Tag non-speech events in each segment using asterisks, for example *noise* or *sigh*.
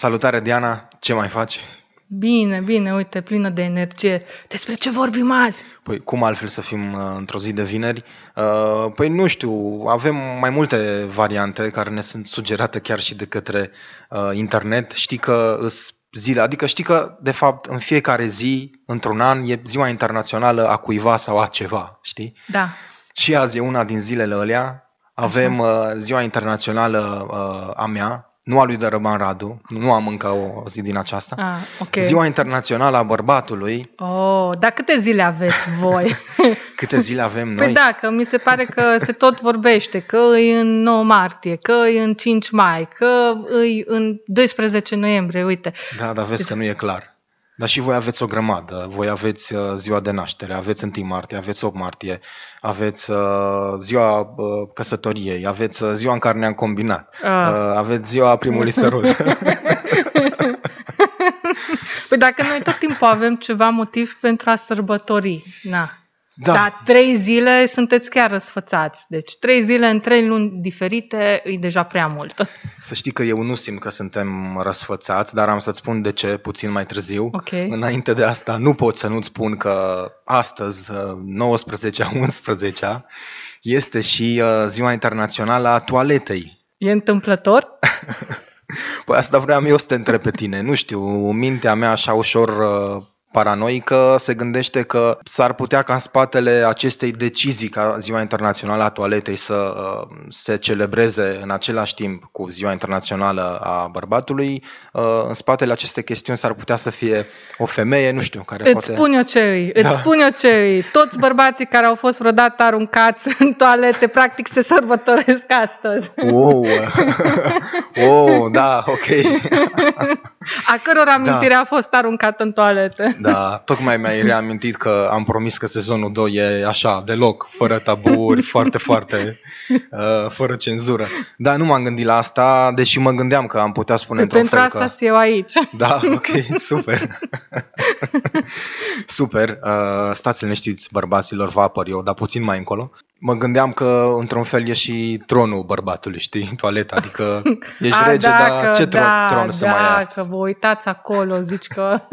Salutare Diana, ce mai faci? Bine, bine, uite, plină de energie. Despre ce vorbim azi? Păi cum altfel să fim uh, într-o zi de vineri? Uh, păi nu știu, avem mai multe variante care ne sunt sugerate chiar și de către uh, internet. Știi că îs zile, adică știi că de fapt în fiecare zi, într-un an, e ziua internațională a cuiva sau a ceva, știi? Da. Și azi e una din zilele alea. Avem uh, ziua internațională uh, a mea, nu a lui Dărăban Radu, nu am încă o zi din aceasta. Ah, ok. Ziua internațională a bărbatului. Oh, dar câte zile aveți voi? *laughs* Câte zile avem noi? Păi da, că mi se pare că se tot vorbește, că e în 9 martie, că e în 5 mai, că e în 12 noiembrie, uite. Da, dar vezi că nu e clar. Dar și voi aveți o grămadă. Voi aveți uh, ziua de naștere, aveți 1 martie, aveți 8 martie, aveți uh, ziua uh, căsătoriei, aveți uh, ziua în care ne-am combinat, Ah. uh, aveți ziua primului sărut. *laughs* Păi dacă noi tot timpul avem ceva motiv pentru a sărbători, na. Da. Dar trei zile sunteți chiar răsfățați. Deci trei zile în trei luni diferite e deja prea mult. Să știi că eu nu simt că suntem răsfățați, dar am să-ți spun de ce puțin mai târziu. Ok. Înainte de asta, nu pot să nu-ți spun că astăzi, 19 11 *laughs* este și uh, ziua internațională a toaletei. E întâmplător? *laughs* Păi asta vreau eu să te întreb pe tine. Nu știu, mintea mea așa ușor uh, paranoică se gândește că s-ar putea ca în spatele acestei decizii ca Ziua Internațională a Toaletei să uh, se celebreze în același timp cu Ziua Internațională a Bărbatului, uh, în spatele acestei chestiuni s-ar putea să fie o femeie, nu știu, care Îți poate... spun eu ce îi, îți Da. spun eu ce îi. Toți bărbații care au fost vreodată aruncați în toalete, practic se sărbătoresc astăzi. Wow! *laughs* oh, da, ok. *laughs* A căror amintire a fost aruncat în toalete. Da, tocmai mi-ai reamintit că am promis că sezonul 2 e așa, deloc, fără taburi, foarte, foarte, uh, fără cenzură. Da, nu m-am gândit la asta, deși mă gândeam că am putea spune Păi într-un pentru fel asta că... sunt eu aici. Da, ok, super. *laughs* super. Uh, stați liniștiți, bărbaților, vă apăr eu, dar puțin mai încolo. Mă gândeam că, într-un fel, e și tronul bărbatului, știi, *laughs* toaleta, adică ești A, rege, dar dacă, ce tron, da, tron să mai ai dacă astăzi? vă uitați acolo, zici că... *laughs*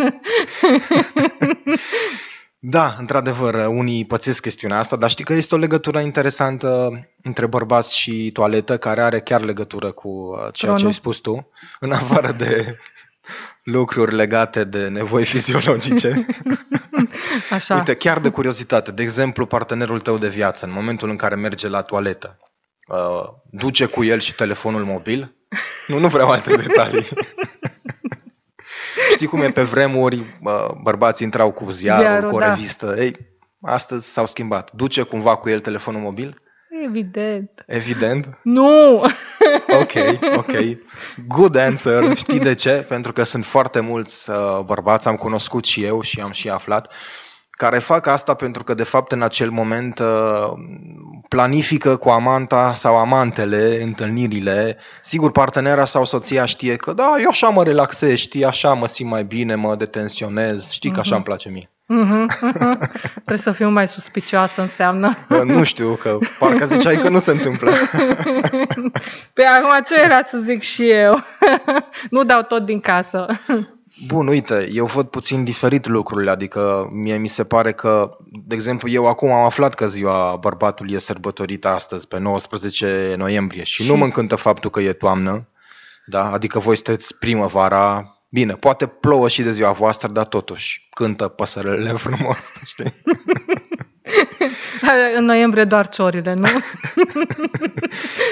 Da, într-adevăr, unii pățesc chestiunea asta, dar știi că este o legătură interesantă între bărbați și toaletă, care are chiar legătură cu uh, ceea ce Tronul. ai spus tu, în afară de lucruri legate de nevoi *laughs* fiziologice. *laughs* Așa. Uite, chiar de curiozitate, de exemplu, partenerul tău de viață, în momentul în care merge la toaletă, uh, duce cu el și telefonul mobil? Nu, nu vreau alte *laughs* detalii. Știi cum e pe vremuri, uh, bărbații intrau cu ziarul, Ziarul, cu o da. revistă. Ei, astăzi s-au schimbat. Duce cumva cu el telefonul mobil? Evident. Evident. Nu! Ok, ok. Good answer. Știi de ce? Pentru că sunt foarte mulți uh, bărbați, am cunoscut și eu și am și aflat, care fac asta pentru că, de fapt, în acel moment uh, planifică cu amanta sau amantele întâlnirile. Sigur, partenera sau soția știe că, da, eu așa mă relaxez, știi, așa mă simt mai bine, mă detensionez, știi că așa îmi place mie. Mhm, mhm. *laughs* Trebuie să fiu mai suspicioasă, înseamnă. Uh, Nu știu, că parcă ziceai că nu se întâmplă. *laughs* Pe acum ce era să zic și eu? *laughs* Nu dau tot din casă. Bun, uite, eu văd puțin diferit lucrurile, adică mie mi se pare că, de exemplu, eu acum am aflat că ziua bărbatului e sărbătorită astăzi, pe 19 noiembrie și, Și- nu mă încântă faptul că e toamnă, da? adică voi sunteți primăvara, bine, poate plouă și de ziua voastră, dar totuși cântă păsărele *laughs* frumos, știi? *laughs* În noiembrie doar ciorile, nu? *laughs*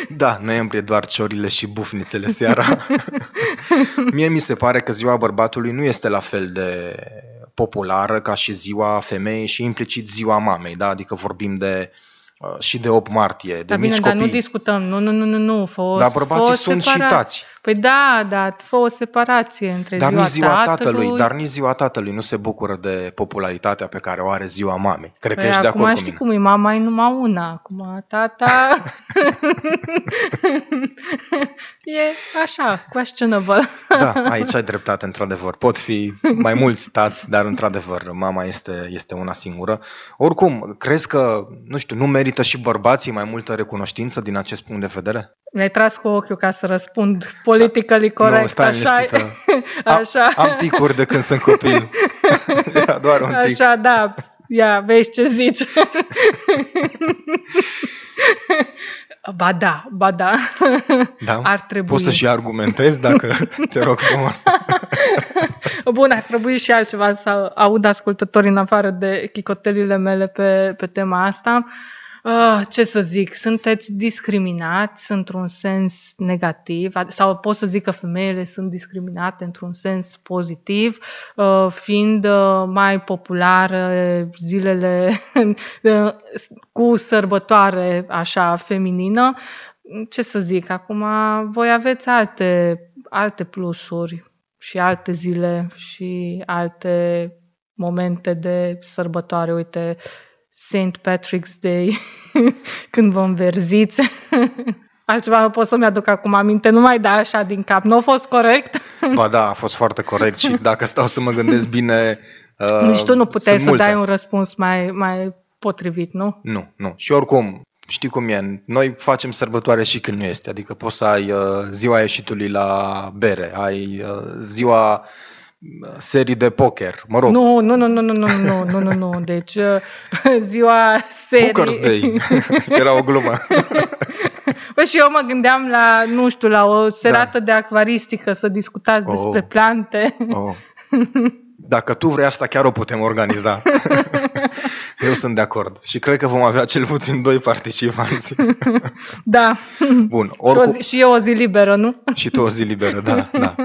Da, noiembrie doar ciorile și bufnițele seara. *laughs* Mie mi se pare că ziua bărbatului nu este la fel de populară ca și ziua femeii și implicit ziua mamei, da? Adică vorbim de uh, și de 8 martie, de Dar mici bine, dar copii. nu discutăm. Nu, nu, nu, nu, nu. Fă o, dar fă bărbații o sunt și separa- tați. Păi da, dar fă o separație între Dar ziua, nici ziua tatălui, tatălui dar nici ziua tatălui nu se bucură de popularitatea pe care o are ziua mamei. Cred că Păi ești de acum acord cu știi mine. cum e, mama e numai una. Acum tata... *laughs* e așa, questionable. Da, aici ai dreptate, într-adevăr. Pot fi mai mulți tați, dar într-adevăr, mama este, este una singură. Oricum, crezi că, nu știu, nu merită merită și bărbații mai multă recunoștință din acest punct de vedere? Mi-ai tras cu ochiul ca să răspund politically corect. Nu, stai așa, *laughs* așa. Am, am ticuri de când sunt copil. *laughs* Era doar un tic. Așa, da. Ia, vezi ce zici. *laughs* Ba da, ba da. da? Ar trebui. Poți să și argumentezi dacă te rog frumos. Bun, ar trebui și altceva să aud ascultătorii în afară de chicotelile mele pe, pe tema asta. Uh, ce să zic, sunteți discriminați într-un sens negativ, sau pot să zic că femeile sunt discriminate într-un sens pozitiv, uh, fiind uh, mai populare zilele cu sărbătoare așa feminină. Ce să zic, acum voi aveți alte, alte plusuri și alte zile și alte momente de sărbătoare. Uite, St. Patrick's Day, *laughs* când vă înverziți. *laughs* Altceva pot să-mi aduc acum aminte, nu mai da așa din cap. Nu a fost corect? Ba da, a fost foarte corect și dacă stau să mă gândesc bine... Uh, *laughs* Nici tu nu puteai să multe. dai un răspuns mai, mai potrivit, nu? Nu, nu. Și oricum, știi cum e, noi facem sărbătoare și când nu este. Adică poți să ai uh, ziua ieșitului la bere, ai uh, ziua serii de poker, mă rog. Nu, nu, nu, nu, nu, nu, nu, nu, nu, nu. Deci *laughs* ziua serii... Hookers Day. *laughs* Era o glumă. Bă, *laughs* și eu mă gândeam la, nu știu, la o serată da. de acvaristică, să discutați oh. despre plante. Oh. Dacă tu vrei asta, chiar o putem organiza. Eu sunt de acord. Și cred că vom avea cel puțin doi participanți. Da. Bun. Oricum... Și, o zi, și eu o zi liberă, nu? Și tu o zi liberă, da. da.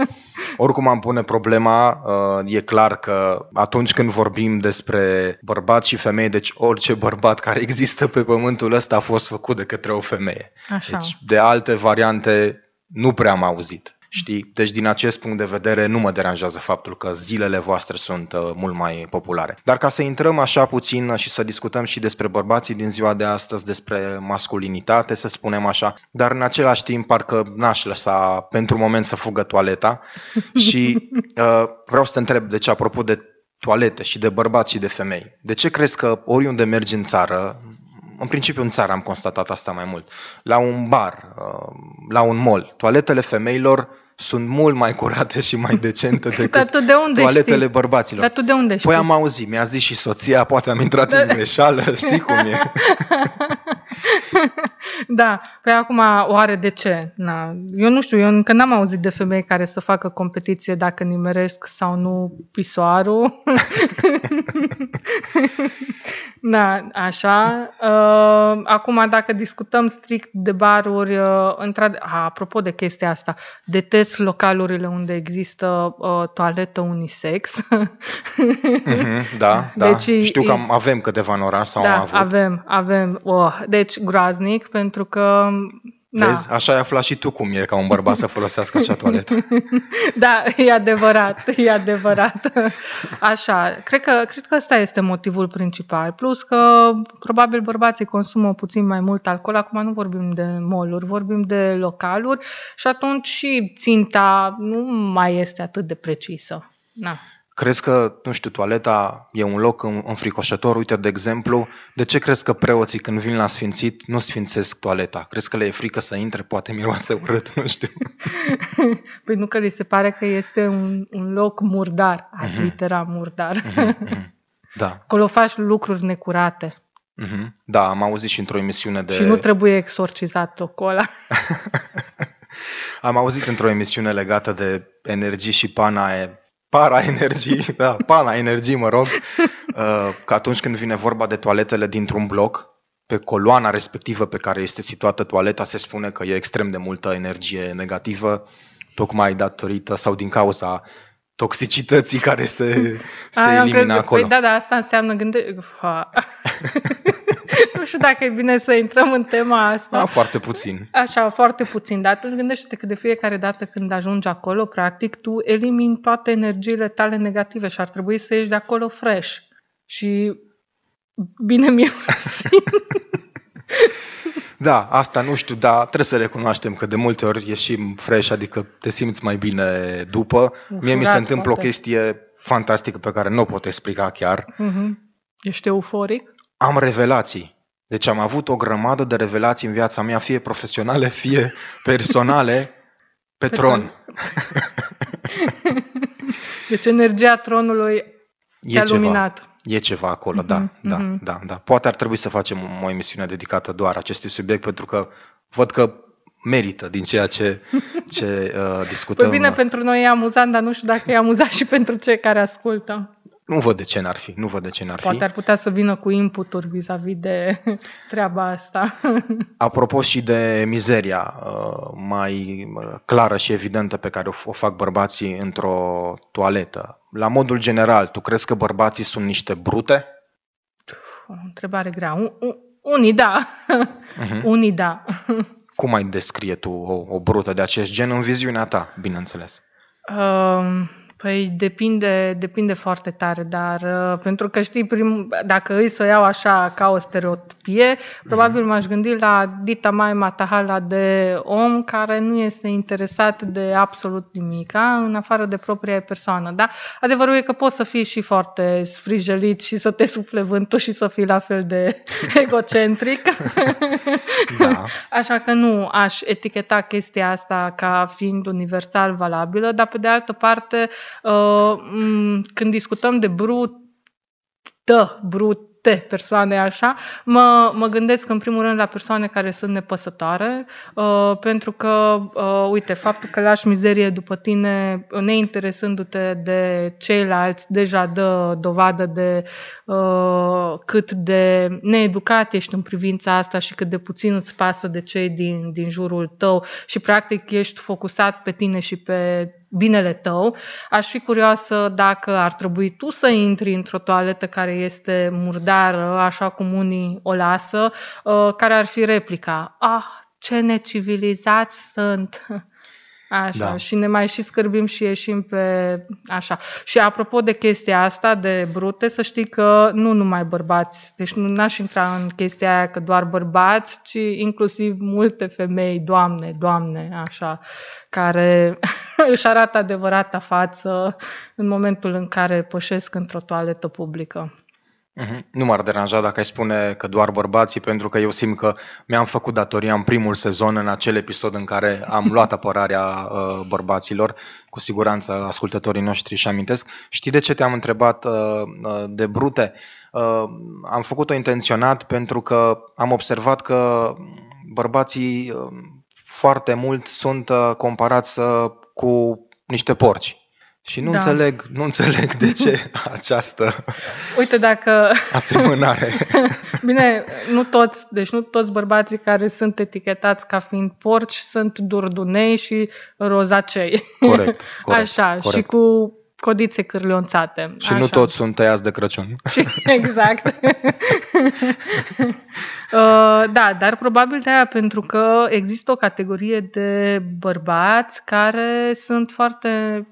Oricum am pune problema, uh, e clar că atunci când vorbim despre bărbați și femei, deci orice bărbat care există pe pământul ăsta a fost făcut de către o femeie. Așa. Deci de alte variante nu prea am auzit. Știi? Deci din acest punct de vedere nu mă deranjează faptul că zilele voastre sunt uh, mult mai populare. Dar ca să intrăm așa puțin și să discutăm și despre bărbații din ziua de astăzi, despre masculinitate, să spunem așa, dar în același timp parcă n-aș lăsa pentru moment să fugă toaleta *laughs* și uh, vreau să te întreb, deci apropo de toalete și de bărbați și de femei, de ce crezi că oriunde mergi în țară, în principiu în țară am constatat asta mai mult, la un bar, uh, la un mall, toaletele femeilor sunt mult mai curate și mai decente *laughs* decât Dar tu de unde toaletele știi? bărbaților. Dar tu de unde păi știi? Păi am auzit, mi-a zis și soția, poate am intrat da. în greșeală, știi cum e. *laughs* da, păi acum oare de ce? Na, eu nu știu, eu încă n-am auzit de femei care să facă competiție dacă nimeresc sau nu pisoarul. *laughs* da, așa. Uh, acum, dacă discutăm strict de baruri, uh, apropo de chestia asta, detest localurile unde există uh, toaletă unisex. mm-hmm, da, *laughs* da. Deci, Știu că avem câteva în oraș sau da, am avut. avem, avem. Oh, deci, groaznic, pentru că da. Vezi? Așa ai aflat și tu cum e ca un bărbat să folosească așa toaletă. *laughs* da, e adevărat, e adevărat. Așa, cred că, cred că ăsta este motivul principal. Plus că probabil bărbații consumă puțin mai mult alcool. Acum nu vorbim de moluri, vorbim de localuri și atunci și ținta nu mai este atât de precisă. Na. Crezi că, nu știu, toaleta e un loc înfricoșător? Uite, de exemplu, de ce crezi că preoții când vin la sfințit nu sfințesc toaleta? Crezi că le e frică să intre? Poate miroase urât, nu știu. *laughs* păi nu că li se pare că este un, un loc murdar, ad uh-huh. litera murdar. Uh-huh. Da. *laughs* Acolo faci lucruri necurate. Uh-huh. Da, am auzit și într-o emisiune de... Și nu trebuie exorcizat cola. *laughs* am auzit într-o emisiune legată de energii și pana para-energii, *laughs* da, pana-energii, mă rog, uh, că atunci când vine vorba de toaletele dintr-un bloc, pe coloana respectivă pe care este situată toaleta se spune că e extrem de multă energie negativă, tocmai datorită sau din cauza toxicității care se, se A, elimină crezut, acolo. Păi da, da, asta înseamnă gânde... *laughs* *laughs* nu știu dacă e bine să intrăm în tema asta. Da, foarte puțin. Așa, foarte puțin. Dar atunci gândește-te că de fiecare dată când ajungi acolo, practic, tu elimini toate energiile tale negative și ar trebui să ieși de acolo fresh. Și bine mirosind. *laughs* Da, asta nu știu, dar trebuie să recunoaștem că de multe ori ieșim fresh, adică te simți mai bine după. Ufurat, Mie mi se întâmplă poate. o chestie fantastică pe care nu o pot explica chiar. Uh-huh. Ești euforic? Am revelații. Deci am avut o grămadă de revelații în viața mea, fie profesionale, fie personale, pe, pe tron. deci energia tronului te-a luminat. E ceva acolo, uh-huh, da, uh-huh. da, da, da. Poate ar trebui să facem o emisiune dedicată doar acestui subiect, pentru că văd că merită din ceea ce, ce uh, discutăm. Păi bine, pentru noi e amuzant, dar nu știu dacă e amuzant și pentru cei care ascultă. Nu văd de ce n-ar fi, nu văd de ce n-ar Poate fi. Poate ar putea să vină cu inputuri vis-a-vis de *laughs* treaba asta. *laughs* Apropo și de mizeria uh, mai uh, clară și evidentă pe care o fac bărbații într-o toaletă, la modul general, tu crezi că bărbații sunt niște brute? O întrebare grea. Unii da, uh-huh. *laughs* unii da. Cum ai descrie tu o, o brută de acest gen în viziunea ta, bineînțeles? Uh, Păi depinde, depinde foarte tare, dar uh, pentru că știi, prim, dacă îi să o iau așa ca o stereotipie, probabil m-aș gândi la Dita Mai Matahala de om care nu este interesat de absolut nimic, în afară de propria persoană. Da? Adevărul e că poți să fii și foarte sfrijelit și să te sufle vântul și să fii la fel de *laughs* egocentric. Da. Așa că nu aș eticheta chestia asta ca fiind universal valabilă, dar pe de altă parte Uh, când discutăm de brut, da, brut, te persoane așa, mă, mă gândesc în primul rând la persoane care sunt nepăsătoare, uh, pentru că, uh, uite, faptul că lași mizerie după tine, neinteresându-te de ceilalți, deja dă dovadă de uh, cât de needucat ești în privința asta și cât de puțin îți pasă de cei din, din jurul tău și, practic, ești focusat pe tine și pe binele tău. Aș fi curioasă dacă ar trebui tu să intri într-o toaletă care este murdară, așa cum unii o lasă, uh, care ar fi replica. Ah, ce necivilizați sunt! *laughs* Așa, da. și ne mai și scârbim și ieșim pe așa. Și apropo de chestia asta, de brute, să știi că nu numai bărbați, deci nu n-aș intra în chestia aia că doar bărbați, ci inclusiv multe femei, doamne, doamne, așa, care *laughs* își arată adevărata față în momentul în care pășesc într-o toaletă publică. Mm-hmm. Nu m-ar deranja dacă ai spune că doar bărbații, pentru că eu simt că mi-am făcut datoria în primul sezon, în acel episod în care am *laughs* luat apărarea uh, bărbaților. Cu siguranță ascultătorii noștri și amintesc. Știi de ce te-am întrebat uh, uh, de brute? Uh, am făcut-o intenționat pentru că am observat că bărbații uh, foarte mult sunt uh, comparați uh, cu niște porci. Și nu, da. înțeleg, nu înțeleg de ce *laughs* această Uite dacă... *laughs* asemănare. *laughs* Bine, nu toți, deci nu toți bărbații care sunt etichetați ca fiind porci sunt durdunei și rozacei. Corect, corect Așa, corect. și cu codițe cârlionțate. Și Așa. nu toți sunt tăiați de Crăciun. Și, *laughs* exact. *laughs* uh, da, dar probabil de aia pentru că există o categorie de bărbați care sunt foarte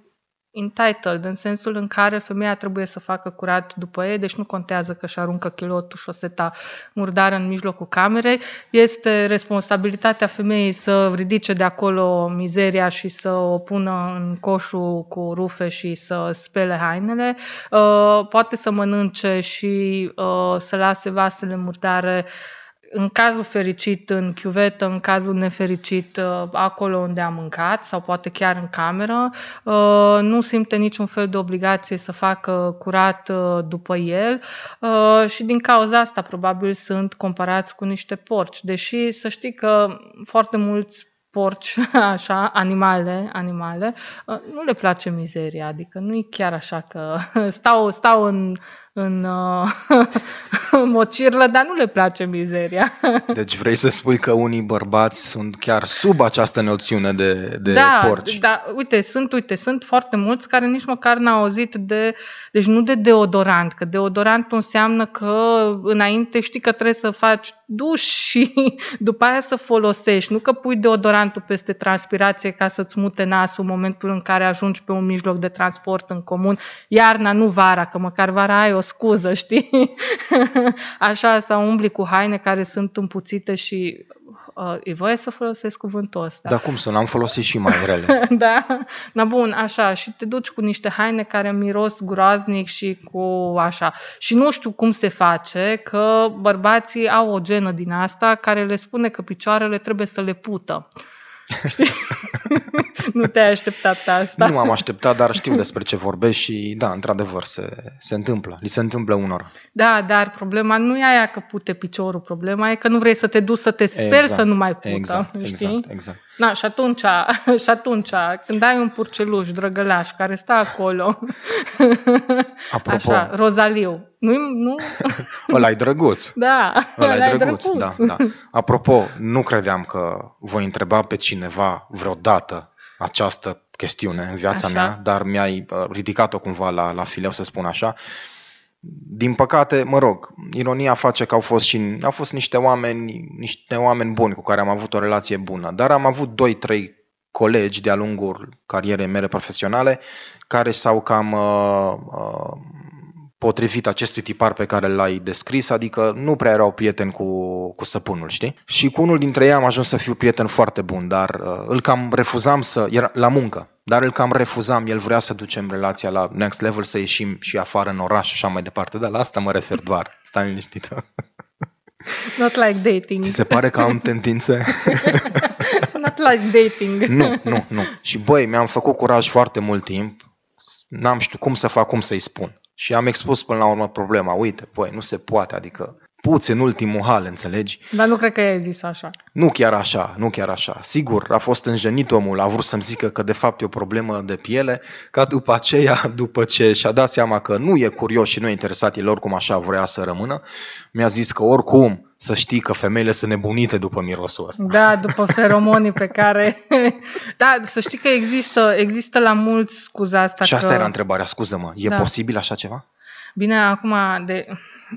entitled, în sensul în care femeia trebuie să facă curat după ei, deci nu contează că își aruncă chilotul, șoseta murdară în mijlocul camerei. Este responsabilitatea femeii să ridice de acolo mizeria și să o pună în coșul cu rufe și să spele hainele. Uh, poate să mănânce și uh, să lase vasele murdare în cazul fericit în chiuvetă, în cazul nefericit uh, acolo unde a mâncat sau poate chiar în cameră, uh, nu simte niciun fel de obligație să facă curat uh, după el și din cauza asta probabil sunt comparați cu niște porci, deși să știi că foarte mulți porci, *laughs* așa, animale, animale, nu le place mizeria, adică nu e chiar așa că *laughs* stau, stau în în uh, *laughs* mocirlă, dar nu le place mizeria. *laughs* deci vrei să spui că unii bărbați sunt chiar sub această noțiune de, de da, porci. Da, uite, sunt, uite, sunt foarte mulți care nici măcar n-au auzit de, deci nu de deodorant, că deodorantul înseamnă că înainte știi că trebuie să faci duș și *laughs* după aia să folosești, nu că pui deodorantul peste transpirație ca să-ți mute nasul în momentul în care ajungi pe un mijloc de transport în comun, iarna, nu vara, că măcar vara ai o scuză, știi? *laughs* Așa, sau umbli cu haine care sunt împuțite și Uh, e voie să folosesc cuvântul ăsta. Dar cum să n-am folosit și mai rele? *laughs* da, na bun, așa, și te duci cu niște haine care miros groaznic și cu așa. Și nu știu cum se face că bărbații au o genă din asta care le spune că picioarele trebuie să le pută. Știi? *laughs* nu te-ai așteptat pe asta. Nu m-am așteptat, dar știu despre ce vorbești și da, într-adevăr, se, se întâmplă. Li se întâmplă unor. Da, dar problema nu e aia că pute piciorul, problema e că nu vrei să te duci să te speri exact, să nu mai pută. Exact, știi? exact, exact. Na, și atunci, *laughs* și atunci, când ai un purceluș drăgălaș care stă acolo, *laughs* Apropo. așa, rozaliu, nu *laughs* nu? ăla e drăguț. Da, ăla ăla e drăguț, da, da. Apropo, nu credeam că voi întreba pe cineva vreodată această chestiune în viața Așa. mea, dar mi-ai uh, ridicat-o cumva la, la fileu, să spun așa. Din păcate, mă rog, ironia face că au fost și au fost niște oameni, niște oameni buni cu care am avut o relație bună, dar am avut doi, trei colegi de-a lungul carierei mele profesionale care s-au cam uh, uh, potrivit acestui tipar pe care l-ai descris, adică nu prea erau prieteni cu, cu săpunul, știi? Și cu unul dintre ei am ajuns să fiu prieten foarte bun, dar uh, îl cam refuzam să, era la muncă, dar îl cam refuzam, el vrea să ducem relația la next level, să ieșim și afară în oraș și așa mai departe, dar la asta mă refer doar, stai liniștită. *laughs* Not like dating. Ți se pare că am tendințe? *laughs* Not like dating. nu, nu, nu. Și băi, mi-am făcut curaj foarte mult timp, n-am știut cum să fac, cum să-i spun. Și am expus până la urmă problema. Uite, băi, nu se poate, adică puți în ultimul hal, înțelegi? Dar nu cred că i-ai zis așa. Nu chiar așa, nu chiar așa. Sigur, a fost înjenit omul, a vrut să-mi zică că de fapt e o problemă de piele, ca după aceea, după ce și-a dat seama că nu e curios și nu e interesat, el oricum așa vrea să rămână, mi-a zis că oricum să știi că femeile sunt nebunite după mirosul ăsta. Da, după feromonii pe care... *laughs* da, să știi că există, există la mulți scuza asta și asta că... era întrebarea, scuză-mă, e Da. posibil așa ceva? Bine, acum, de,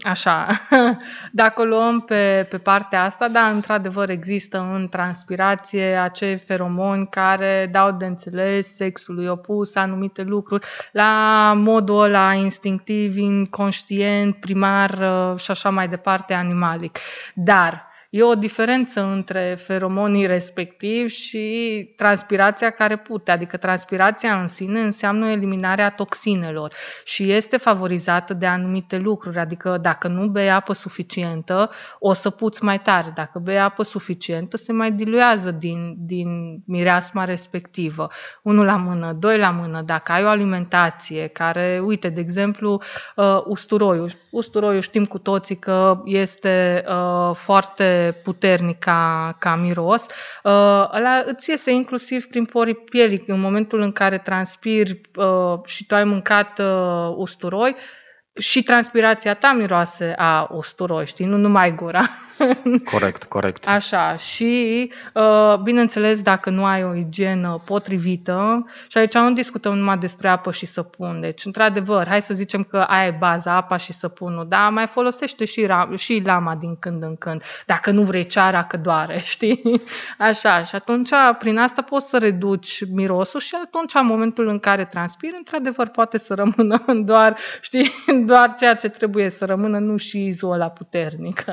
așa, *laughs* dacă o luăm pe, pe partea asta, da, într-adevăr există în transpirație acei feromoni care dau de înțeles sexului opus anumite lucruri la modul ăla instinctiv, inconștient, primar uh, și așa mai departe animalic. Dar E o diferență între feromonii respectivi și transpirația care pute, adică transpirația în sine înseamnă eliminarea toxinelor și este favorizată de anumite lucruri, adică dacă nu bei apă suficientă, o să puți mai tare, dacă bei apă suficientă, se mai diluează din, din mireasma respectivă. Unul la mână, doi la mână, dacă ai o alimentație care, uite, de exemplu, uh, usturoiul. Usturoiul știm cu toții că este uh, foarte puternic ca, ca miros. Uh, ăla îți iese inclusiv prin porii pielii. În momentul în care transpiri uh, și tu ai mâncat uh, usturoi, și transpirația ta miroase a usturoi, știi? Nu numai gura. *laughs* Corect, corect. Așa, și uh, bineînțeles dacă nu ai o igienă potrivită, și aici nu discutăm numai despre apă și săpun, deci într-adevăr, hai să zicem că ai e baza, apa și săpunul, da, mai folosește și, ra- și lama din când în când, dacă nu vrei ceara că doare, *laughs* știi? Așa, și atunci prin asta poți să reduci mirosul și atunci în momentul în care transpiri, într-adevăr poate să rămână *laughs* doar, știi, doar ceea ce trebuie să rămână, nu și izul ăla puternic.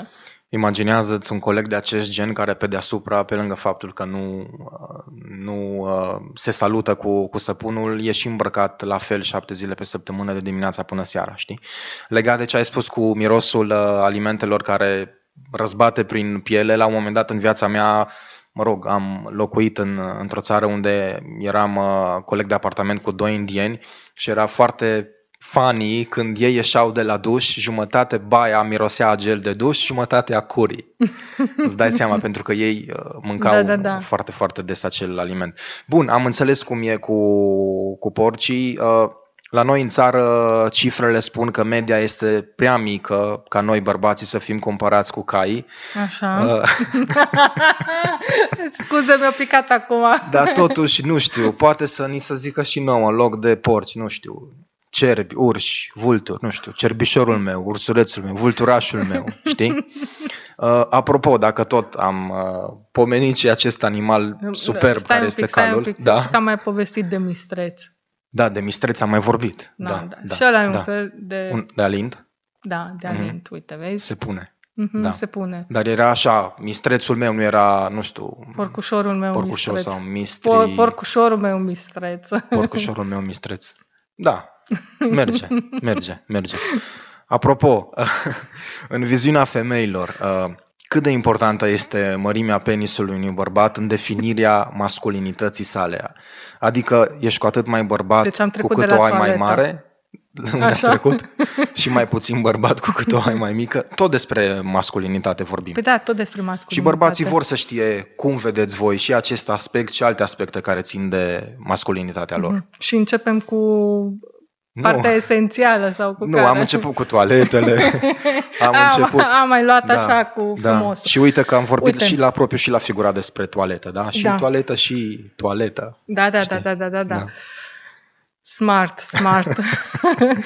Imaginează-ți un coleg de acest gen care pe deasupra, pe lângă faptul că nu, uh, nu uh, se salută cu, cu săpunul, e și îmbrăcat la fel șapte zile pe săptămână de dimineața până seara, știi? Legat de ce ai spus cu mirosul uh, alimentelor care răzbate prin piele, la un moment dat în viața mea, mă rog, am locuit în, într-o țară unde eram uh, coleg de apartament cu doi indieni și era foarte funny când ei ieșeau de la duș, jumătate baia mirosea a gel de duș, jumătate a curii. *laughs* Îți dai seama, pentru că ei uh, mâncau Da, da, da. foarte, foarte des acel aliment. Bun, am înțeles cum e cu, cu porcii. Uh, La noi în țară cifrele spun că media este prea mică ca noi bărbații să fim comparați cu caii. Așa. Uh, *laughs* Scuze, mi-a picat acum. Dar totuși, nu știu, poate să ni se zică și nouă în loc de porci, nu știu, cerbi, urși, vulturi, nu știu, cerbișorul meu, ursulețul meu, vulturașul meu, *laughs* știi? Uh, apropo, dacă tot am uh, pomenit și acest animal superb stai care un este pic, stai un calul. pic, da, să știi că am mai povestit de mistreț. da, de mistreț am mai vorbit. Da, Da, da. da, și ăla e un da. fel de... Un, de alint Da, de Mhm. alint, uite, vezi? se pune. Mhm, Da. Se pune. Dar era așa, mistrețul meu nu era, nu știu, Porcușorul meu porcușor mistreț. sau mistri, Por, porcușorul meu mistreț. porcușorul meu mistreț. Da, merge, merge, merge. Apropo, *laughs* în viziunea femeilor, uh, cât de importantă este mărimea penisului unui bărbat în definirea masculinității sale? Adică ești cu atât mai bărbat Deci am cu trecut cât de la o ai mai toaletă. mare, unde am Așa. trecut, și mai puțin bărbat cu cât o ai mai mică. Tot despre masculinitate vorbim. Păi da, tot despre masculinitate. Și bărbații vor să știe cum vedeți voi și acest aspect și alte aspecte care țin de masculinitatea lor. Mhm. Și începem cu Nu, partea esențială sau cu nu care? am început cu toaletele, *laughs* am am, început... *laughs* Am mai luat Da, așa cu Da. frumos. Și uite că am vorbit Uite. și la propriu și la figura despre toaletă, da? Și Da. toaletă și toaletă. Da, da, Știi? da, da, da, da, da. Da. Smart, smart.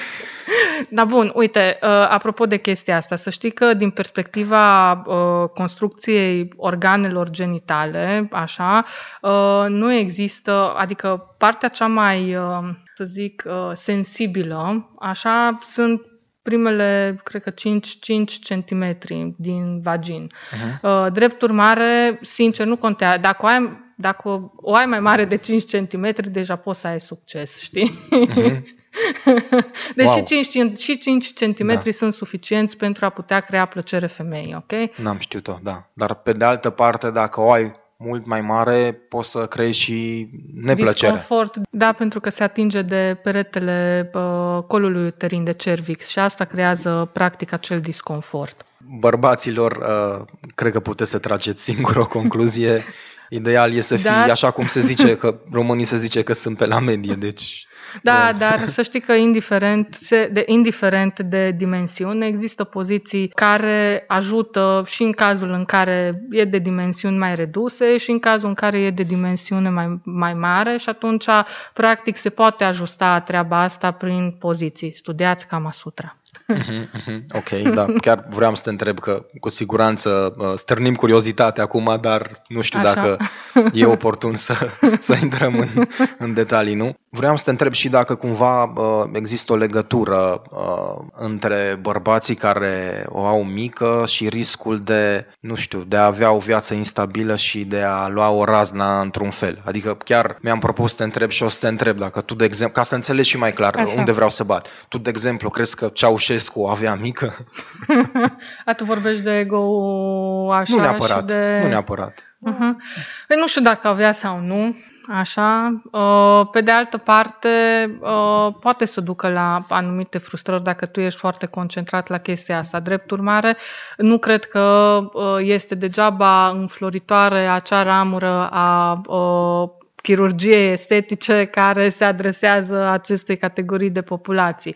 *laughs* da, bun, uite, uh, apropo de chestia asta, să știi că din perspectiva uh, construcției organelor genitale, așa, uh, nu există, adică partea cea mai, uh, să zic, uh, sensibilă, așa, sunt primele, cred că 5, 5 cm din vagin. Uh-huh. Uh, drept urmare, sincer, nu contează. Dacă o ai, dacă o ai mai mare de 5 cm, deja poți să ai succes, știi? Mhm. *laughs* Deci Wow. și 5, și 5 cm Da. sunt suficienți pentru a putea crea plăcere femeii, ok? N-am știut-o, da. Dar pe de altă parte, dacă o ai mult mai mare, poți să creezi și neplăcere. Disconfort, da, pentru că se atinge de peretele uh, colului uterin de cervix și asta creează practic acel disconfort. Bărbaților, uh, cred că puteți să trageți singur o concluzie. *laughs* Ideal e să fii, Dar- așa cum se zice, că românii se zice că sunt pe la medie, deci... Da, uh, dar să știi că indiferent, se- de, indiferent de dimensiune, există poziții care ajută și în cazul în care e de dimensiuni mai reduse și în cazul în care e de dimensiune mai, mai mare și atunci, practic, se poate ajusta treaba asta prin poziții. Studiați Kama Sutra. Mhm, mhm, Ok, da, *laughs* chiar vreau să te întreb că cu siguranță uh, stârnim curiozitatea acum, dar nu știu Așa. dacă e oportun să, *laughs* să intrăm în, în detalii, nu? Vreau să te întreb și dacă cumva uh, există o legătură uh, între bărbații care o au mică și riscul de, nu știu, de a avea o viață instabilă și de a lua o razna într-un fel. Adică chiar mi-am propus să te întreb și o să te întreb dacă tu, de exemplu, ca să înțelegi și mai clar Așa. unde vreau să bat. Tu, de exemplu, crezi că Ceaușescu o avea mică? *laughs* A, tu vorbești de ego așa nu neapărat, și de... nu neapărat. Uh-huh. Păi nu știu dacă avea sau nu, așa. Uh, Pe de altă parte, uh, poate să ducă la anumite frustrări dacă tu ești foarte concentrat la chestia asta. Drept urmare, nu cred că uh, este degeaba înfloritoare acea ramură a uh, chirurgiei estetice care se adresează acestei categorii de populații.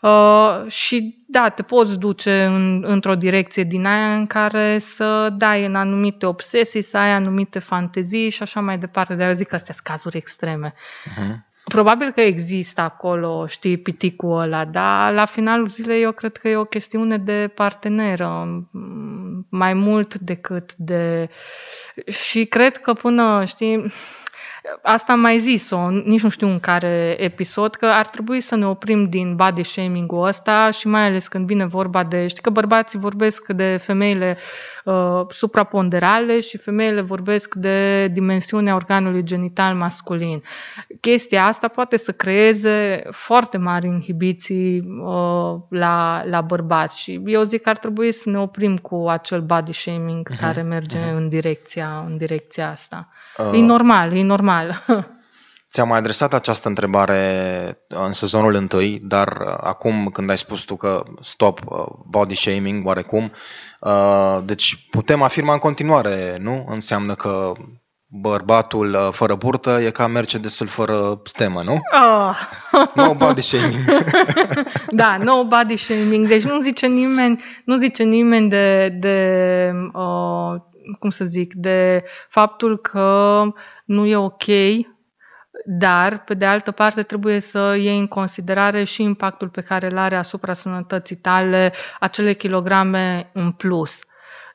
Uh, și da, te poți duce în, într-o direcție din aia în care să dai în anumite obsesii, să ai anumite fantezii și așa mai departe. Dar eu zic că astea sunt cazuri extreme. Uh-huh. Probabil că există acolo, știi, piticul ăla, dar la finalul zilei eu cred că e o chestiune de parteneră, m, mai mult decât de... Și cred că până, știi, asta am mai zis-o, nici nu știu în care episod, că ar trebui să ne oprim din body shaming-ul ăsta și mai ales când vine vorba de, știi că bărbații vorbesc de femeile uh, supraponderale și femeile vorbesc de dimensiunea organului genital masculin. Chestia asta poate să creeze foarte mari inhibiții uh, la, la bărbați și eu zic că ar trebui să ne oprim cu acel body shaming Mhm, care merge în, direcția, în direcția asta. Uh, E normal, e normal. *laughs* Ți-am mai adresat această întrebare în sezonul întâi, dar uh, acum când ai spus tu că stop uh, body shaming oarecum, uh, deci putem afirma în continuare, nu? Înseamnă că bărbatul uh, fără burtă e ca Mercedesul fără stemă, nu? Oh. *laughs* No body shaming. *laughs* Da, no body shaming. Deci nu zice nimeni, nu zice nimeni de, de uh, cum să zic, de faptul că nu e ok, dar, pe de altă parte, trebuie să iei în considerare și impactul pe care îl are asupra sănătății tale acele kilograme în plus.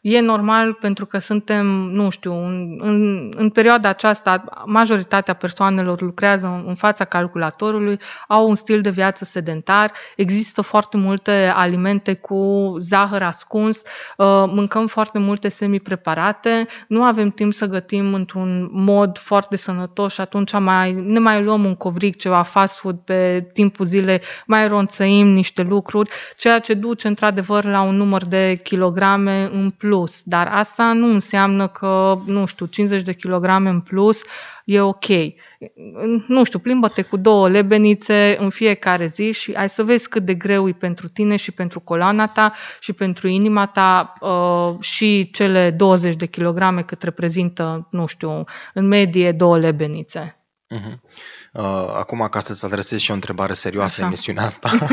E normal pentru că suntem, nu știu, în, în, în perioada aceasta majoritatea persoanelor lucrează în, în fața calculatorului, au un stil de viață sedentar, există foarte multe alimente cu zahăr ascuns, uh, mâncăm foarte multe semi-preparate, nu avem timp să gătim într-un mod foarte sănătos și atunci mai, ne mai luăm un covric, ceva fast food pe timpul zilei, mai ronțăim niște lucruri, ceea ce duce într-adevăr la un număr de kilograme în plus. Dar asta nu înseamnă că, nu știu, 50 de kilograme în plus e ok. Nu știu, plimbă-te cu două lebenițe în fiecare zi și ai să vezi cât de greu e pentru tine și pentru coloana ta și pentru inima ta uh, și cele 20 de kilograme cât reprezintă, nu știu, în medie două lebenițe. Uh-huh. Uh, acum, ca să-ți adresez și o întrebare serioasă Așa. în emisiunea asta. *laughs*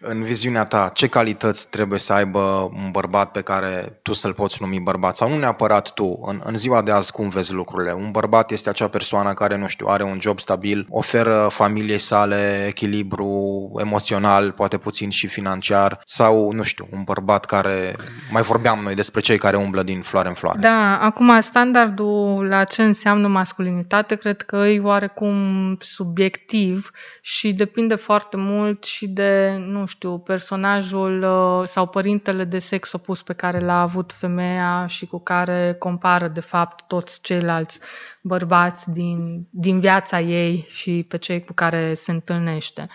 în viziunea ta, ce calități trebuie să aibă un bărbat pe care tu să-l poți numi bărbat? Sau nu neapărat tu, în, în ziua de azi cum vezi lucrurile? Un bărbat este acea persoană care, nu știu, are un job stabil, oferă familiei sale echilibru emoțional, poate puțin și financiar, sau, nu știu, un bărbat care, mai vorbeam noi despre cei care umblă din floare în floare. Da, acum standardul la ce înseamnă masculinitate, cred că e oarecum subiectiv și depinde foarte mult și de, nu știu, personajul uh, sau părintele de sex opus pe care l-a avut femeia și cu care compară, de fapt, toți ceilalți bărbați din, din viața ei și pe cei cu care se întâlnește.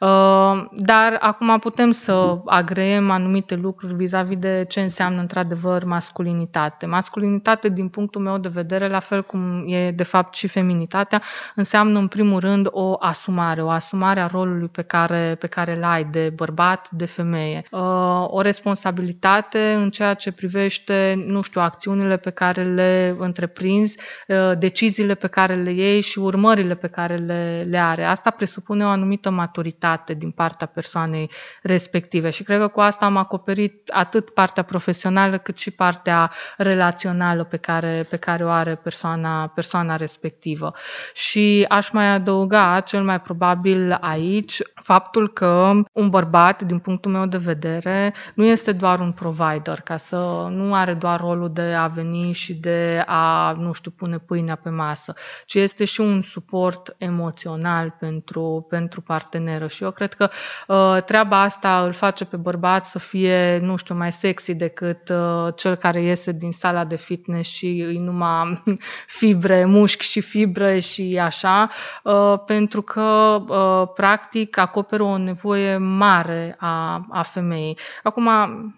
Uh, dar acum putem să agreem anumite lucruri vis-a-vis de ce înseamnă într-adevăr masculinitate. Masculinitate, din punctul meu de vedere, la fel cum e de fapt și feminitatea, înseamnă în primul rând o asumare, o asumare a rolului pe care, pe care îl ai de bărbat, de femeie. Uh, o responsabilitate în ceea ce privește, nu știu, acțiunile pe care le întreprinzi, uh, deciziile pe care le iei și urmările pe care le, le are. Asta presupune o anumită maturitate din partea persoanei respective și cred că cu asta am acoperit atât partea profesională cât și partea relațională pe care, pe care o are persoana, persoana respectivă. Și aș mai adăuga, cel mai probabil aici, faptul că un bărbat, din punctul meu de vedere, nu este doar un provider, ca să nu are doar rolul de a veni și de a, nu știu, pune pâinea pe masă, ci este și un suport emoțional pentru, pentru parteneră. Și eu cred că uh, treaba asta îl face pe bărbat să fie, nu știu, mai sexy decât uh, cel care iese din sala de fitness și îi numai *laughs* fibre, mușchi și fibre și așa, uh, pentru că, uh, practic, acoperă o nevoie mare a, a femeii. Acum,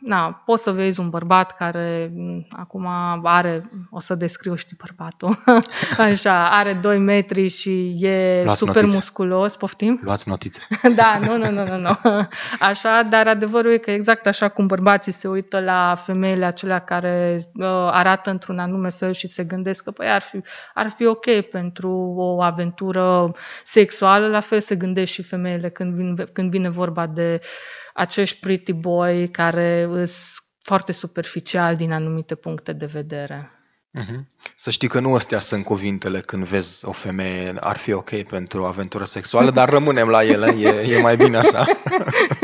na, poți să vezi un bărbat care mm, acum are, o să descriu, știi, bărbatul, *laughs* *laughs* Așa, are 2 metri și e Luați super notițe. musculos, poftim? Luați notițe. *laughs* da, nu, nu, nu, nu, nu. Așa, dar adevărul e că exact așa cum bărbații se uită la femeile acelea care uh, arată într-un anume fel și se gândesc că păi, ar, fi, ar fi ok pentru o aventură sexuală, la fel se gândesc și femeile când vine, când vine vorba de acești pretty boy care sunt foarte superficial din anumite puncte de vedere. Uh-huh. Să știi că nu astea sunt cuvintele când vezi o femeie, ar fi ok pentru o aventură sexuală, dar rămânem la ele, e, e mai bine așa.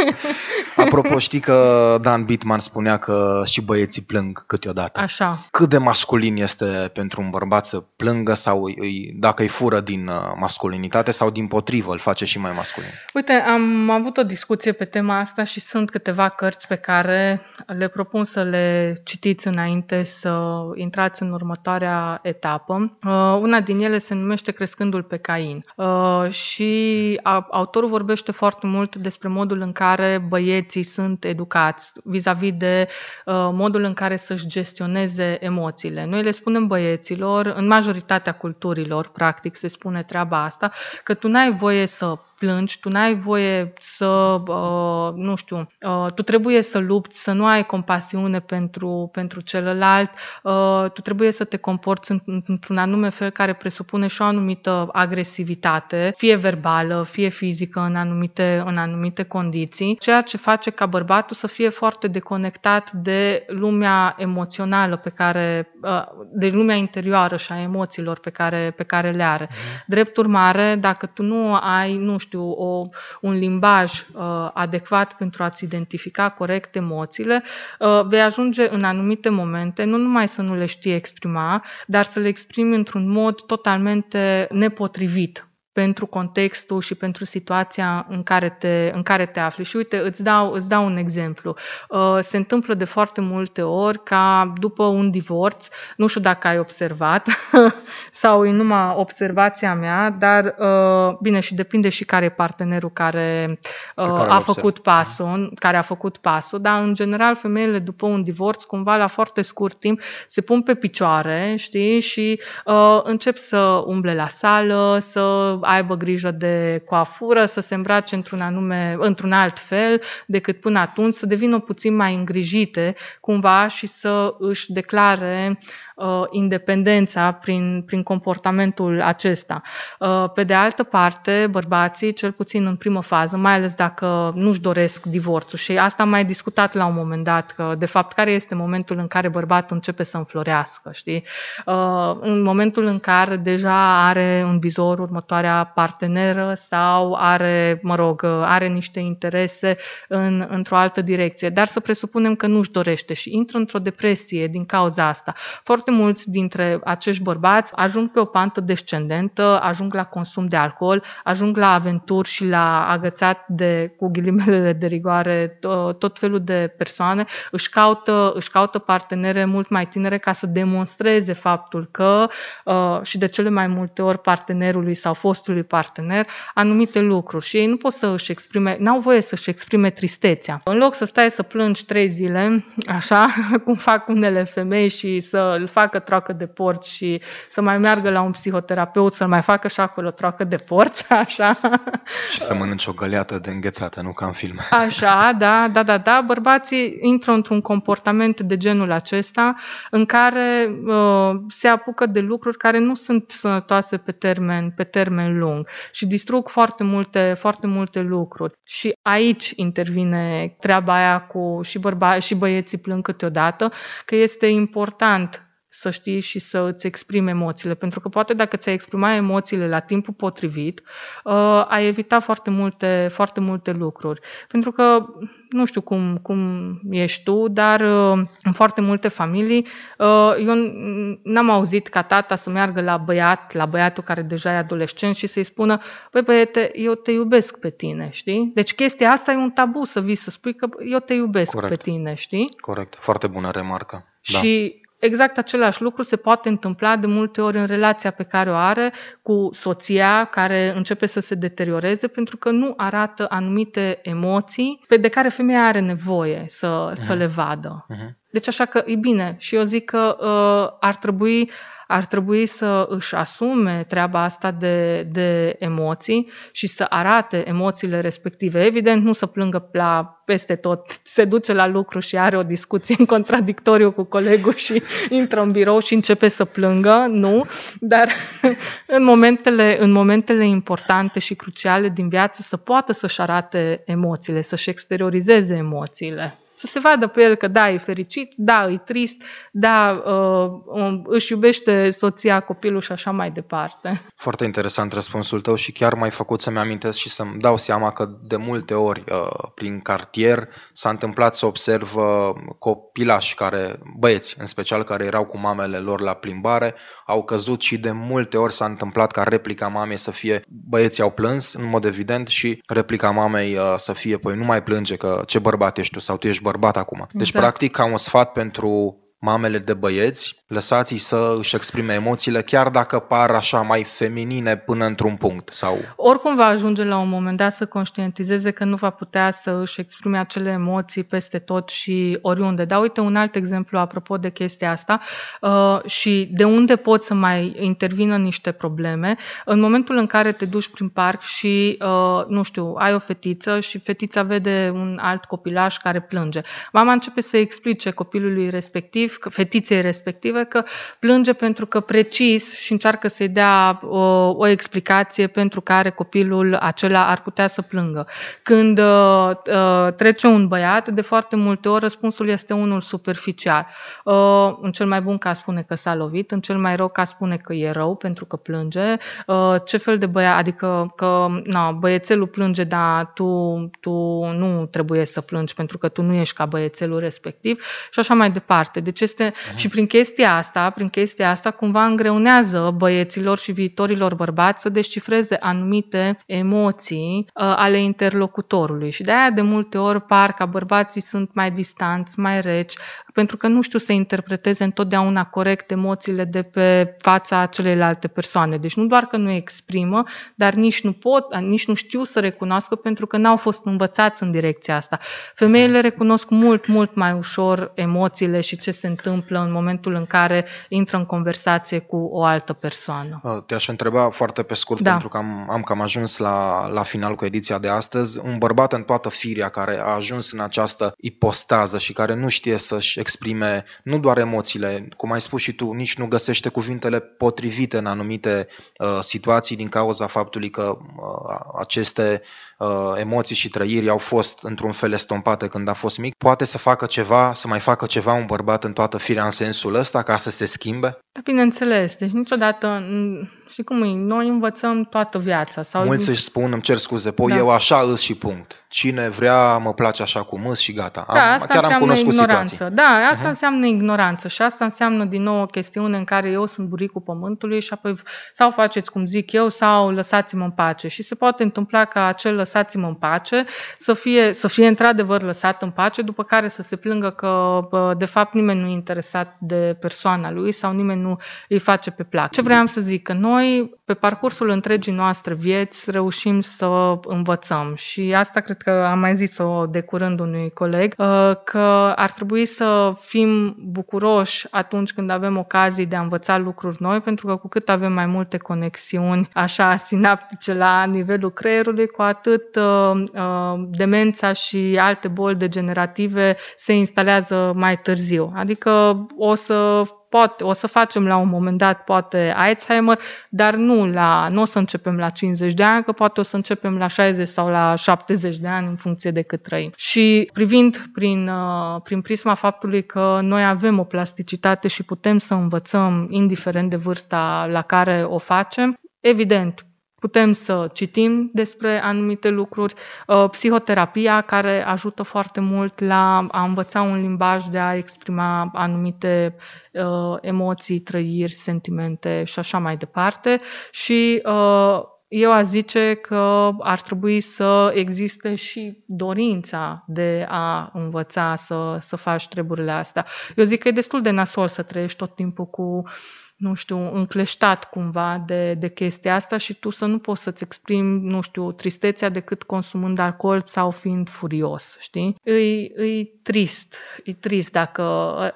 *laughs* Apropo, știi că Dan Bitman spunea că și băieții plâng câteodată. Așa. Cât de masculin este pentru un bărbat să plângă sau îi, dacă îi fură din uh, masculinitate sau din potrivă îl face și mai masculin? Uite, am avut o discuție pe tema asta și sunt câteva cărți pe care le propun să le citiți înainte să intrați în următoarea etapă. Uh, una din ele se numește Crescându-l pe Cain uh, și autorul vorbește foarte mult despre modul în care băieții sunt educați vis-a-vis de uh, modul în care să-și gestioneze emoțiile. Noi le spunem băieților, în majoritatea culturilor, practic, se spune treaba asta, că tu n-ai voie să plângi, tu n-ai voie să, uh, nu știu, uh, tu trebuie să lupți, să nu ai compasiune pentru, pentru celălalt, uh, tu trebuie să te comporți într-un anume fel care presupune și o anumită agresivitate, fie verbală, fie fizică în anumite, în anumite condiții, ceea ce face ca bărbatul să fie foarte deconectat de lumea emoțională pe care, uh, de lumea interioară și a emoțiilor pe care, pe care le are. Mm. Drept urmare, dacă tu nu ai, nu știu, știu, o, un limbaj uh, adecvat pentru a-ți identifica corect emoțiile, uh, vei ajunge în anumite momente, nu numai să nu le știi exprima, dar să le exprimi într-un mod totalmente nepotrivit pentru contextul și pentru situația în care te, în care te afli. Și uite, îți dau, îți dau un exemplu. Uh, se întâmplă de foarte multe ori ca după un divorț, nu știu dacă ai observat *laughs* sau e numai observația mea, dar uh, bine și depinde și care e partenerul care, uh, care a făcut pasul, care a făcut pasul, dar în general femeile după un divorț cumva la foarte scurt timp se pun pe picioare, știi, și încep să umble la sală, să aibă grijă de coafură, să se îmbrace într-un anume, într-un alt fel decât până atunci, să devină puțin mai îngrijite cumva și să își declare uh, independența prin, prin comportamentul acesta. Uh, pe de altă parte, bărbații, cel puțin în primă fază, mai ales dacă nu-și doresc divorțul și asta am mai discutat la un moment dat, că de fapt care este momentul în care bărbatul începe să înflorească, știi? Uh, în momentul în care deja are în bizor următoarea parteneră sau are, mă rog, are niște interese în, într-o altă direcție, dar să presupunem că nu-și dorește și intră într-o depresie din cauza asta. Foarte foarte mulți dintre acești bărbați ajung pe o pantă descendentă, ajung la consum de alcool, ajung la aventuri și la agățat de, cu ghilimelele de rigoare, tot felul de persoane, își caută, își caută partenere mult mai tinere ca să demonstreze faptul că uh, și de cele mai multe ori partenerului sau fostului partener anumite lucruri și ei nu pot să își exprime, n-au voie să-și exprime tristețea. În loc să stai să plângi trei zile, așa, *laughs* cum fac unele femei și să îl facă troacă de porci și să mai meargă la un psihoterapeut să mai facă și acolo troacă de porci, *laughs* așa. Și să mănânci o găleată de înghețată, nu ca în film. Așa, da, da, da, da. Bărbații intră într-un comportament de genul acesta în care uh, se apucă de lucruri care nu sunt sănătoase pe termen, pe termen lung și distrug foarte multe, foarte multe lucruri. Și aici intervine treaba aia cu și, bărba, și băieții plâng câteodată, că este important să știi și să îți exprimi emoțiile. Pentru că poate dacă ți-ai exprima emoțiile la timpul potrivit, uh, ai evita foarte multe, foarte multe lucruri. Pentru că nu știu cum, cum ești tu, dar uh, în foarte multe familii uh, eu n-am auzit ca tata să meargă la băiat, la băiatul care deja e adolescent și să-i spună, băi băiete, eu te iubesc pe tine, știi? Deci chestia asta e un tabu să vii să spui că eu te iubesc Corect. pe tine, știi? Corect, foarte bună remarcă. Da. Și Exact același lucru se poate întâmpla de multe ori în relația pe care o are cu soția care începe să se deterioreze pentru că nu arată anumite emoții pe de care femeia are nevoie să, uh-huh. să le vadă. Uh-huh. Deci așa că e bine. Și eu zic că uh, ar trebui ar trebui să își asume treaba asta de, de emoții și să arate emoțiile respective. Evident, nu să plângă la peste tot, se duce la lucru și are o discuție în contradictoriu cu colegul și *laughs* intră în birou și începe să plângă, nu, dar *laughs* în momentele, în momentele importante și cruciale din viață să poată să-și arate emoțiile, să-și exteriorizeze emoțiile să se vadă pe el că da, e fericit, da, e trist, da, uh, um, își iubește soția, copilul și așa mai departe. Foarte interesant răspunsul tău și chiar m-ai făcut să-mi amintesc și să-mi dau seama că de multe ori uh, prin cartier s-a întâmplat să observ uh, copilași care, băieți în special, care erau cu mamele lor la plimbare, au căzut și de multe ori s-a întâmplat ca replica mamei să fie băieții au plâns în mod evident și replica mamei uh, să fie păi nu mai plânge că ce bărbat ești tu sau tu ești bărbat acum. Deci, exact. practic, ca un sfat pentru mamele de băieți, lăsați-i să își exprime emoțiile, chiar dacă par așa mai feminine până într-un punct. sau. Oricum va ajunge la un moment dat să conștientizeze că nu va putea să își exprime acele emoții peste tot și oriunde. Dar uite un alt exemplu apropo de chestia asta uh, și de unde pot să mai intervină niște probleme. În momentul în care te duci prin parc și, uh, nu știu, ai o fetiță și fetița vede un alt copilaș care plânge. Mama începe să explice copilului respectiv respectiv, că, fetiței respective, că plânge pentru că precis și încearcă să-i dea o, o explicație pentru care copilul acela ar putea să plângă. Când uh, uh, trece un băiat, de foarte multe ori răspunsul este unul superficial. Uh, în cel mai bun caz spune că s-a lovit, în cel mai rău caz spune că e rău pentru că plânge. Uh, ce fel de băiat, adică că na, băiețelul plânge, dar tu, tu nu trebuie să plângi pentru că tu nu ești ca băiețelul respectiv și așa mai departe. Deci este, uh-huh. și prin chestia asta, prin chestia asta cumva îngreunează băieților și viitorilor bărbați să descifreze anumite emoții uh, ale interlocutorului și de aia de multe ori par ca bărbații sunt mai distanți, mai reci, pentru că nu știu să interpreteze întotdeauna corect emoțiile de pe fața celelalte persoane. Deci nu doar că nu exprimă, dar nici nu pot, nici nu știu să recunoască pentru că n-au fost învățați în direcția asta. Femeile recunosc mult, mult mai ușor emoțiile și ce se întâmplă în momentul în care intră în conversație cu o altă persoană. Uh, te-aș întreba foarte pe scurt, da. pentru că am, am cam ajuns la, la final cu ediția de astăzi. Un bărbat în toată firia care a ajuns în această ipostază și care nu știe să-și exprime nu doar emoțiile, cum ai spus și tu, nici nu găsește cuvintele potrivite în anumite uh, situații din cauza faptului că uh, aceste uh, emoții și trăiri au fost într-un fel estompate când a fost mic, poate să facă ceva, să mai facă ceva un bărbat în toată firea în sensul ăsta ca să se schimbe? Da, bineînțeles. Deci niciodată și cum e, noi învățăm toată viața. Sau Mulți își spun, îmi cer scuze, păi da. eu așa îs și punct. Cine vrea, mă place așa cum îs și gata. Da, am, asta chiar înseamnă am ignoranță. Situații. Da, asta uh-huh. înseamnă ignoranță și asta înseamnă din nou o chestiune în care eu sunt buricul pământului și apoi sau faceți cum zic eu sau lăsați-mă în pace. Și se poate întâmpla ca acel lăsați-mă în pace să fie, să fie într-adevăr lăsat în pace, după care să se plângă că de fapt nimeni nu e interesat de persoana lui sau nimeni nu îi face pe plac. Ce vreau să zic? Că noi noi, pe parcursul întregii noastre vieți, reușim să învățăm. Și asta cred că am mai zis-o de curând unui coleg, uh, că ar trebui să fim bucuroși atunci când avem ocazii de a învăța lucruri noi, pentru că cu cât avem mai multe conexiuni așa sinaptice la nivelul creierului, cu atât uh, uh, demența și alte boli degenerative se instalează mai târziu. Adică o să poate, o să facem la un moment dat poate Alzheimer, dar nu, la, nu o să începem la 50 de ani, că poate o să începem la 60 sau la 70 de ani în funcție de cât trăim. Și privind prin, uh, prin prisma faptului că noi avem o plasticitate și putem să învățăm indiferent de vârsta la care o facem, Evident, Putem să citim despre anumite lucruri, uh, psihoterapia care ajută foarte mult la a învăța un limbaj de a exprima anumite uh, emoții, trăiri, sentimente și așa mai departe. Și uh, eu aș zice că ar trebui să existe și dorința de a învăța să, să faci treburile astea. Eu zic că e destul de nasol să trăiești tot timpul cu nu știu, încleștat cumva de, de chestia asta și tu să nu poți să-ți exprimi, nu știu, tristețea decât consumând alcool sau fiind furios, știi? E, e trist, e trist dacă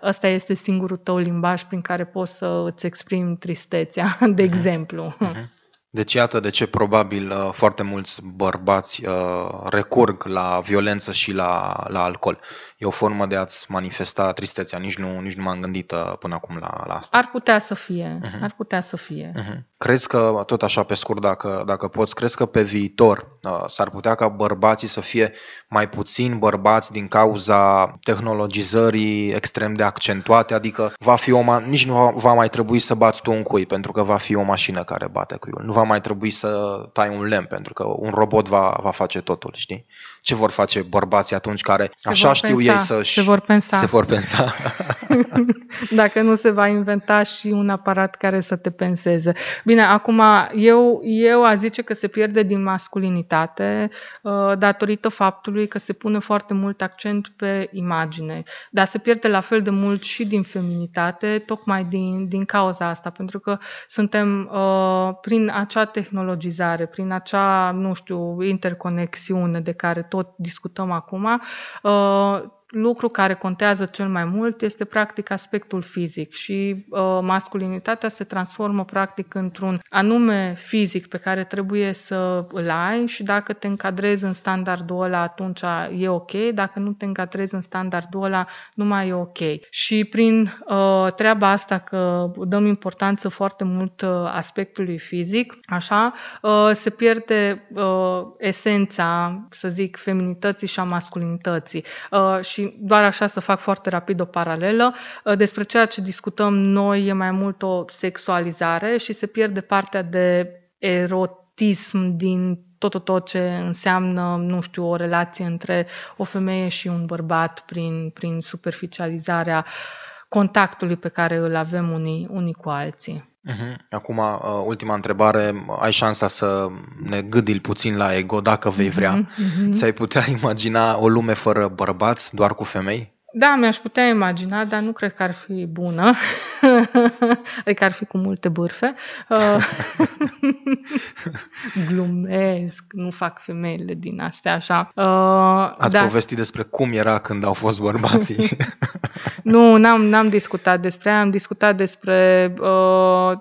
ăsta este singurul tău limbaj prin care poți să îți exprimi tristețea, *laughs* de uh-huh. exemplu. Uh-huh. Deci iată de ce probabil uh, foarte mulți bărbați uh, recurg la violență și la, la alcool e o formă de a-ți manifesta tristețea. Nici nu, nici nu m-am gândit uh, până acum la, la asta. Ar putea să fie. Uh-huh. Ar putea să fie. Uh-huh. Crezi că, tot așa pe scurt, dacă, dacă poți, crezi că pe viitor uh, s-ar putea ca bărbații să fie mai puțin bărbați din cauza tehnologizării extrem de accentuate? Adică va fi o ma- nici nu va, va mai trebui să bați tu un cui pentru că va fi o mașină care bate cuiul. Nu va mai trebui să tai un lemn pentru că un robot va, va face totul, știi? Ce vor face bărbații atunci care, se așa știu pensa, ei să Se vor pensa. Se vor pensa. *laughs* Dacă nu se va inventa și un aparat care să te penseze. Bine, acum eu, eu a zice că se pierde din masculinitate uh, datorită faptului că se pune foarte mult accent pe imagine. Dar se pierde la fel de mult și din feminitate, tocmai din, din cauza asta, pentru că suntem uh, prin acea tehnologizare, prin acea, nu știu, interconexiune de care tot discutăm acum, uh, lucru care contează cel mai mult este practic aspectul fizic și uh, masculinitatea se transformă practic într-un anume fizic pe care trebuie să îl ai și dacă te încadrezi în standardul ăla atunci e ok, dacă nu te încadrezi în standardul ăla nu mai e ok. Și prin uh, treaba asta că dăm importanță foarte mult uh, aspectului fizic, așa, uh, se pierde uh, esența, să zic, feminității și a masculinității. Uh, și doar așa să fac foarte rapid o paralelă, uh, despre ceea ce discutăm noi e mai mult o sexualizare și se pierde partea de erotism din tot, tot ce înseamnă, nu știu, o relație între o femeie și un bărbat prin, prin superficializarea contactului pe care îl avem unii, unii cu alții. Uh-huh. Acum, uh, ultima întrebare. Ai șansa să ne gâdil puțin la ego dacă vei vrea. Uh-huh. Ți-ai putea imagina o lume fără bărbați, doar cu femei? Da, mi-aș putea imagina, dar nu cred că ar fi bună. *laughs* adică ar fi cu multe bârfe. Uh, *laughs* glumesc, nu fac femeile din astea așa. Uh, Ați dar... povestit despre cum era când au fost bărbații. *laughs* nu, n-am, n-am discutat despre aia, am discutat despre, uh,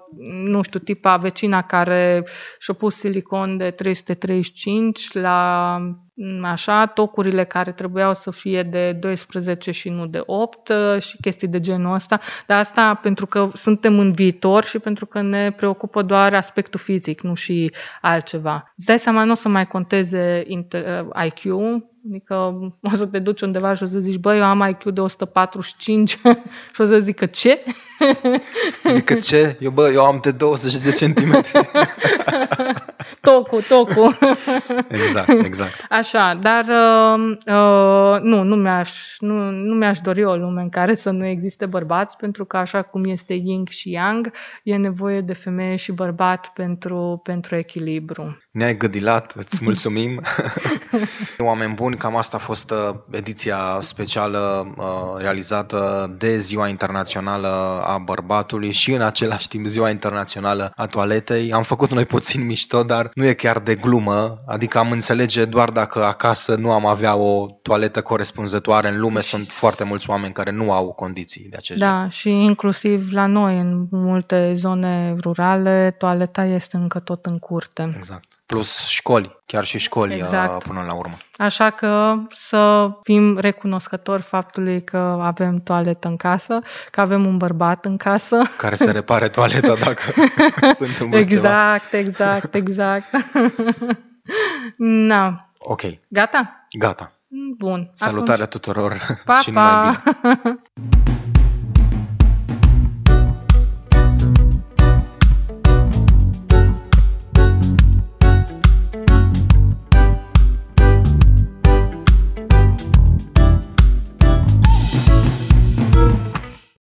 nu știu, tipa vecina care și-a pus silicon de 335 la așa, tocurile care trebuiau să fie de 12 și nu de 8 uh, și chestii de genul ăsta, dar asta pentru că suntem în viitor și pentru că ne preocupă doar aspectul fizic, nu și altceva. Îți dai seama, nu o să mai conteze uh, IQ, Adică o să te duci undeva și o să zici, băi, eu am IQ de 145 *laughs* și o să zică ce? Zică ce? Eu, bă, eu am de 20 de centimetri. *laughs* tocu, tocu. *laughs* exact, exact. Așa, dar uh, uh, nu, nu mi-aș, nu, nu mi-aș dori o lume în care să nu existe bărbați, pentru că așa cum este yin și yang, e nevoie de femeie și bărbat pentru, pentru echilibru. Ne-ai gâdilat, îți mulțumim. *laughs* Oameni buni, cam asta a fost uh, ediția specială uh, realizată de Ziua Internațională a Bărbatului și în același timp Ziua Internațională a Toaletei. Am făcut noi puțin mișto, dar nu e chiar de glumă, adică am înțelege doar dacă acasă nu am avea o toaletă corespunzătoare în lume, sunt foarte mulți oameni care nu au condiții de acest Da, gen. și inclusiv la noi, în multe zone rurale, toaleta este încă tot în curte. Exact plus școli, chiar și școli uh, exact. până la urmă. Așa că să fim recunoscători faptului că avem toaletă în casă, că avem un bărbat în casă. Care se repare toaleta dacă *laughs* se întâmplă Exact, ceva. exact, exact. Na. Ok. Gata? Gata. Bun. Salutare Atunci... tuturor pa, *laughs* și numai bine. *laughs*